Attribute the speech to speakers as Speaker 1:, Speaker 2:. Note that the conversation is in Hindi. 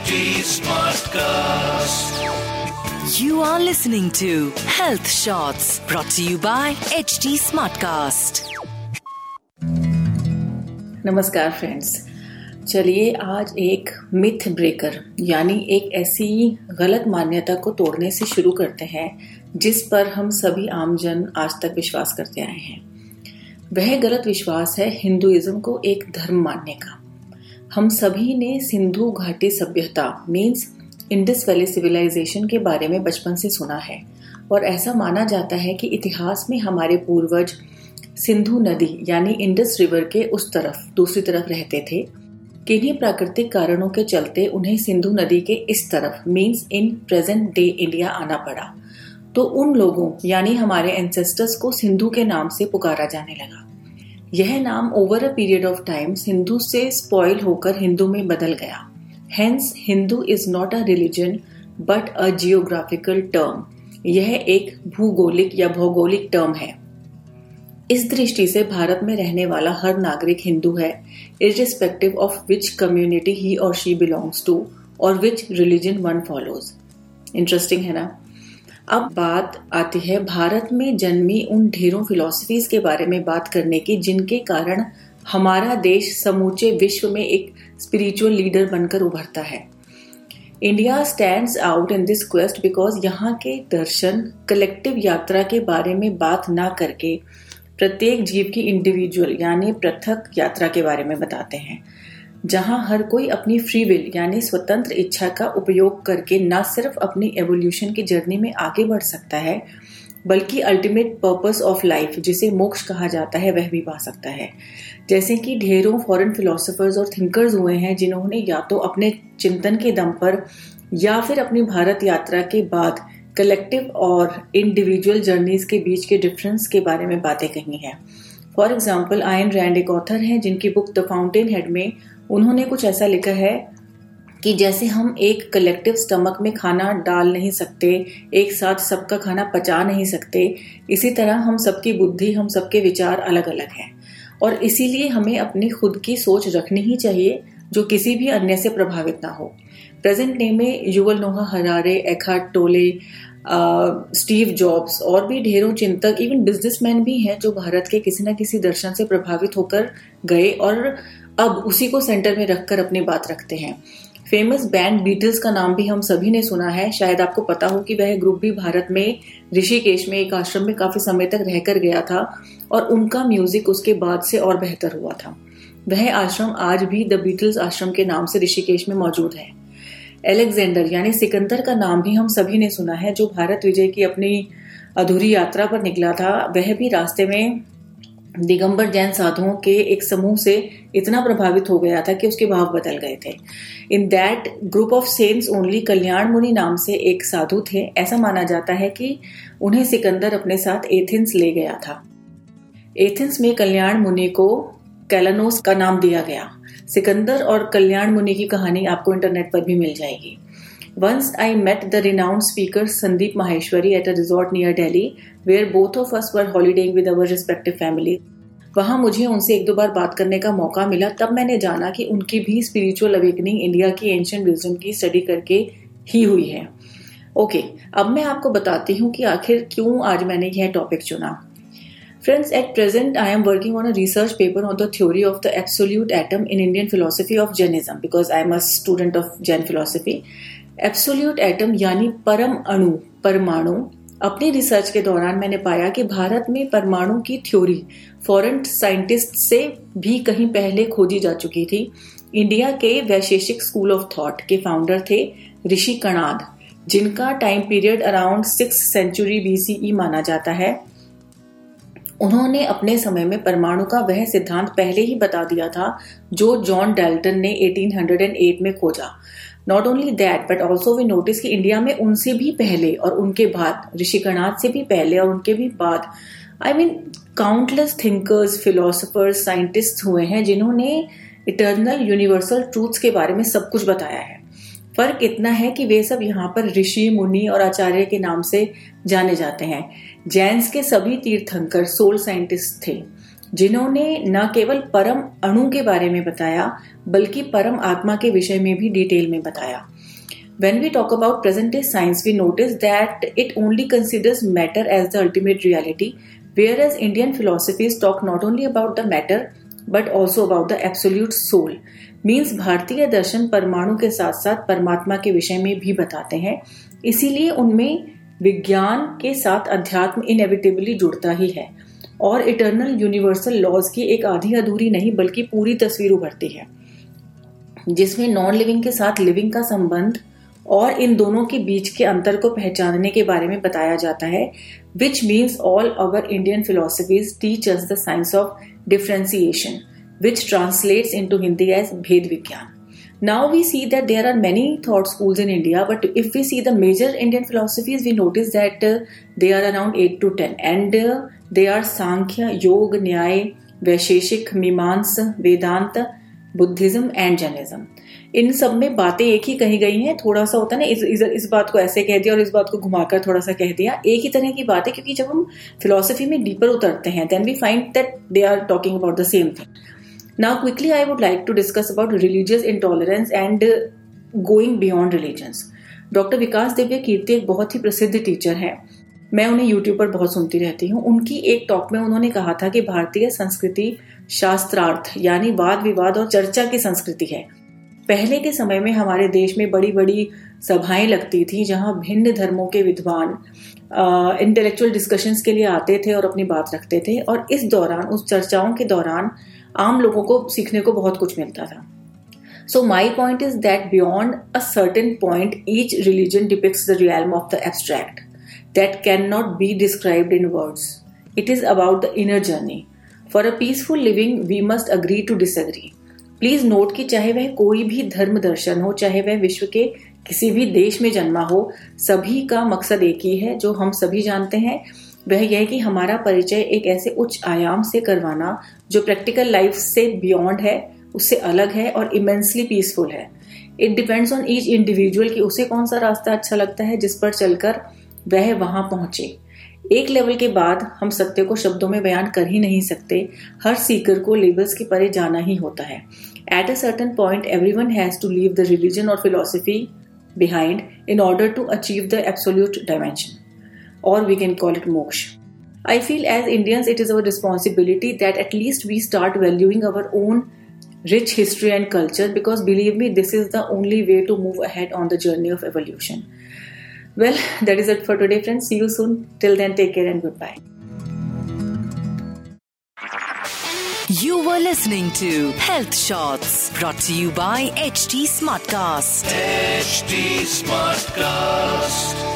Speaker 1: HD Smartcast.
Speaker 2: You are listening to Health Shots brought to you by HT Smartcast.
Speaker 3: नमस्कार फ्रेंड्स चलिए आज एक मिथ ब्रेकर यानी एक ऐसी गलत मान्यता को तोड़ने से शुरू करते हैं जिस पर हम सभी आमजन आज तक विश्वास करते आए हैं वह गलत विश्वास है हिंदुइज्म को एक धर्म मानने का हम सभी ने सिंधु घाटी सभ्यता मीन्स इंडस वैली सिविलाइजेशन के बारे में बचपन से सुना है। और ऐसा माना जाता है कि इतिहास में हमारे पूर्वज सिंधु नदी, यानी इंडस रिवर के उस तरफ़, दूसरी तरफ़ रहते थे। किन्हीं प्राकृतिक कारणों के चलते उन्हें सिंधु नदी के इस तरफ़ means in present day India आना पड़ा। तो उन लोगों, यानी हमारे एंसेस्टर्स को सिंधु के नाम से पुकारा जाने लगा। यह नाम over a period of time Hindu से स्पॉइल होकर हिंदू में बदल गया। Hence Hindu is not a religion but a geographical term यह एक भूगोलिक या भौगोलिक टर्म है। इस दृष्टि से भारत में रहने वाला हर नागरिक हिंदू है irrespective of which community he और शी बिलोंग्स टू और which religion one follows interesting है ना? अब बात आती है भारत में जन्मी उन ढेरों फिलोसफीज के बारे में बात करने की, जिनके कारण हमारा देश समूचे विश्व में एक स्पिरिचुअल लीडर बनकर उभरता है। India stand out in this quest because यहाँ के दर्शन कलेक्टिव यात्रा के बारे में बात ना करके प्रत्येक जीव की इंडिविजुअल यानी पृथक यात्रा के बारे में बताते हैं। जहाँ हर कोई अपनी फ्री विल यानी स्वतंत्र इच्छा का उपयोग करके न सिर्फ़ अपनी एवोल्यूशन की जर्नी में आगे बढ़ सकता है, बल्कि अल्टीमेट पर्पस ऑफ़ लाइफ जिसे मोक्ष कहा जाता है, वह भी पा सकता है। जैसे कि ढेरों फॉरेन फिलोसफर्स और थिंकर्स हुए हैं, जिन्होंने या तो अपने चिंतन के दम पर या फिर अपनी भारत यात्रा के बाद कलेक्टिव और इंडिविजुअल जर्नीज के बीच के डिफरेंस के बारे में बातें कही हैं। फॉर एग्ज़ाम्पल आयन रैंड एक ऑथर हैं, जिनकी बुक द फाउंटेन हेड में उन्होंने कुछ ऐसा लिखा है कि जैसे हम एक कलेक्टिव स्टमक में खाना डाल नहीं सकते, एक साथ सबका खाना पचा नहीं सकते, इसी तरह हम सबकी बुद्धि, हम सबके विचार अलग अलग हैं। और इसीलिए हमें अपनी खुद की सोच रखनी ही चाहिए, जो किसी भी अन्य से प्रभावित ना हो। प्रेजेंट डे में युवल नोहा हरारे एखाट टोले स्टीव जॉब्स और भी ढेरों चिंतक इवन बिजनेसमैन भी हैं, जो भारत के किसी न किसी दर्शन से प्रभावित होकर गए और अब उसी को सेंटर में रखकर अपनी बात रखते हैं। फ़ेमस बैंड बीटल्स का नाम भी हम सभी ने सुना है। शायद आपको पता हो कि वह ग्रुप भी भारत में ऋषिकेश में एक आश्रम में काफ़ी समय तक रहकर गया था और उनका म्यूज़िक उसके बाद से और बेहतर हुआ था। वह आश्रम आज भी द बीटल्स आश्रम के नाम से ऋषिकेश में मौजूद है। एलेक्जेंडर यानी सिकंदर का नाम भी हम सभी ने सुना है, जो भारत विजय की अपनी अधूरी यात्रा पर निकला था। वह भी रास्ते में दिगंबर जैन साधुओं के एक समूह से इतना प्रभावित हो गया था कि उसके भाव बदल गए थे। In that group of saints only Kalyan Muni नाम से एक साधु थे। ऐसा माना जाता है कि उन्हें सिकंदर अपने साथ एथेंस ले गया था। एथेंस में कल्याण मुनि को कैलानोस का नाम दिया गया। सिकंदर और कल्याण मुनि की कहानी आपको इंटरनेट पर भी मिल जाएगी। Once I met the renowned speaker Sandeep Maheshwari at a resort near Delhi where both of us were holiday with our respective family वहाँ मुझे उनसे एक दो बार बात करने का मौका मिला। तब मैंने जाना कि उनकी भी स्पिरिचुअल अवेकनिंग इंडिया की एंशियंट विजडम की स्टडी करके ही हुई है। ओके okay, अब मैं आपको बताती हूँ कि आखिर क्यों आज मैंने यह टॉपिक चुना। Friends at present I am working on a research paper on the theory of the absolute atom in Indian philosophy of Jainism because I am a student of Jain philosophy absolute atom यानी परम अणु, परमाणु। अपनी रिसर्च के दौरान मैंने पाया कि भारत में परमाणु की थ्योरी फॉरेन साइंटिस्ट से भी कहीं पहले खोजी जा चुकी थी। इंडिया के वैशेषिक स्कूल ऑफ़ थॉट के फाउंडर थे ऋषि कणाद, जिनका time period around six century BCE माना जाता है। उन्होंने अपने समय में परमाणु का वह सिद्धांत पहले ही बता दिया था, जो जॉन डेल्टन ने 1808 में खोजा। Not only that but also we notice कि इंडिया में उनसे भी पहले और उनके बाद ऋषिकनाथ से भी पहले और उनके भी बाद I mean countless thinkers philosophers scientist हुए हैं जिन्होंने इटर्नल यूनिवर्सल ट्रूथ्स के बारे में सब कुछ बताया है। फ़र्क इतना है कि वे सब यहाँ पर ऋषि, मुनि और आचार्य के नाम से जाने जाते हैं। जैन्स के सभी तीर्थंकर सोल साइंटिस्ट थे। जिन्होंने न केवल परम अणु के बारे में बताया, बल्कि परम आत्मा के विषय में भी डिटेल में बताया। When we talk about present is science we notice that it only considers matter as the ultimate reality whereas Indian philosophies talk not only about the matter but also about the absolute soul means भारतीय दर्शन परमाणु के साथ साथ परमात्मा के विषय में भी बताते हैं। इसीलिए उनमें विज्ञान के साथ अध्यात्म इनएविटेबली जुड़ता ही है। और इटर्नल यूनिवर्सल लॉज की एक आधी अधूरी नहीं, बल्कि पूरी तस्वीर उभरती है। जिसमें नॉन लिविंग के साथ लिविंग का संबंध और इन दोनों के बीच के अंतर को पहचानने के बारे में बताया जाता है which means all our Indian philosophies teach us the science of differentiation which translates into Hindi as भेद विज्ञान Now we see that there are many thought schools in India, but if we see the major Indian philosophies, we notice that uh, they are around 8 to 10 and uh, they are Sankhya, Yoga, Nyaya, Vaisheshik, Mimamsa, Vedanta, Buddhism and Jainism इन सब में बातें एक ही कही गई हैं थोड़ा सा होता है ना इस, इस, इस बात को ऐसे कह दिया और इस बात को घुमाकर थोड़ा सा कह दिया एक ही तरह की बात है क्योंकि जब हम फिलोसफी में डीपर उतरते हैं then we find that they are talking about the same thing now quickly I would like to discuss about religious intolerance and going beyond religions doctor Vikas Divya Kirti एक बहुत ही प्रसिद्ध टीचर है। मैं उन्हें यूट्यूब पर बहुत सुनती रहती हूँ। उनकी एक टॉक में उन्होंने कहा था कि भारतीय संस्कृति शास्त्रार्थ, यानी वाद विवाद और चर्चा की संस्कृति है। पहले के समय में हमारे देश में बड़ी बड़ी सभाएँ लगती थी, जहाँ भिन्न धर्मों के विद्वान इंटेलेक्चुअल डिस्कशंस के लिए आते थे और अपनी बात रखते थे। और इस दौरान, उस चर्चाओं के दौरान आम लोगों को सीखने को बहुत कुछ मिलता था। So my point is that beyond a certain point each religion depicts the realm of the abstract that can not be described in words it is about the inner journey for a peaceful living we must agree to disagree please note कि चाहे वह कोई भी धर्म दर्शन हो, चाहे वह विश्व के किसी भी देश में जन्मा हो, सभी का मकसद एक ही है, जो हम सभी जानते हैं। वह यह कि हमारा परिचय एक ऐसे उच्च आयाम से करवाना जो प्रैक्टिकल लाइफ से बियॉन्ड है, उससे अलग है और इमेंसली पीसफुल है। It depends on each individual कि उसे कौन सा रास्ता अच्छा लगता है जिस पर चलकर वह वहाँ पहुँचे। एक लेवल के बाद हम सत्य को शब्दों में बयान कर ही नहीं सकते। हर सीकर को लेबल्स के परे जाना ही होता है। At a certain point everyone has to leave the religion और philosophy behind in order to achieve the absolute dimension or we can call it moksha. I feel as Indians, it is our responsibility that at least we start valuing our own rich history and culture because believe me, this is the only way to move ahead on the journey of evolution. Well, that is it for today, friends. See you soon. Till then, take care and goodbye.
Speaker 2: You were listening to Health Shots brought to you by HD Smartcast.
Speaker 1: HD Smartcast.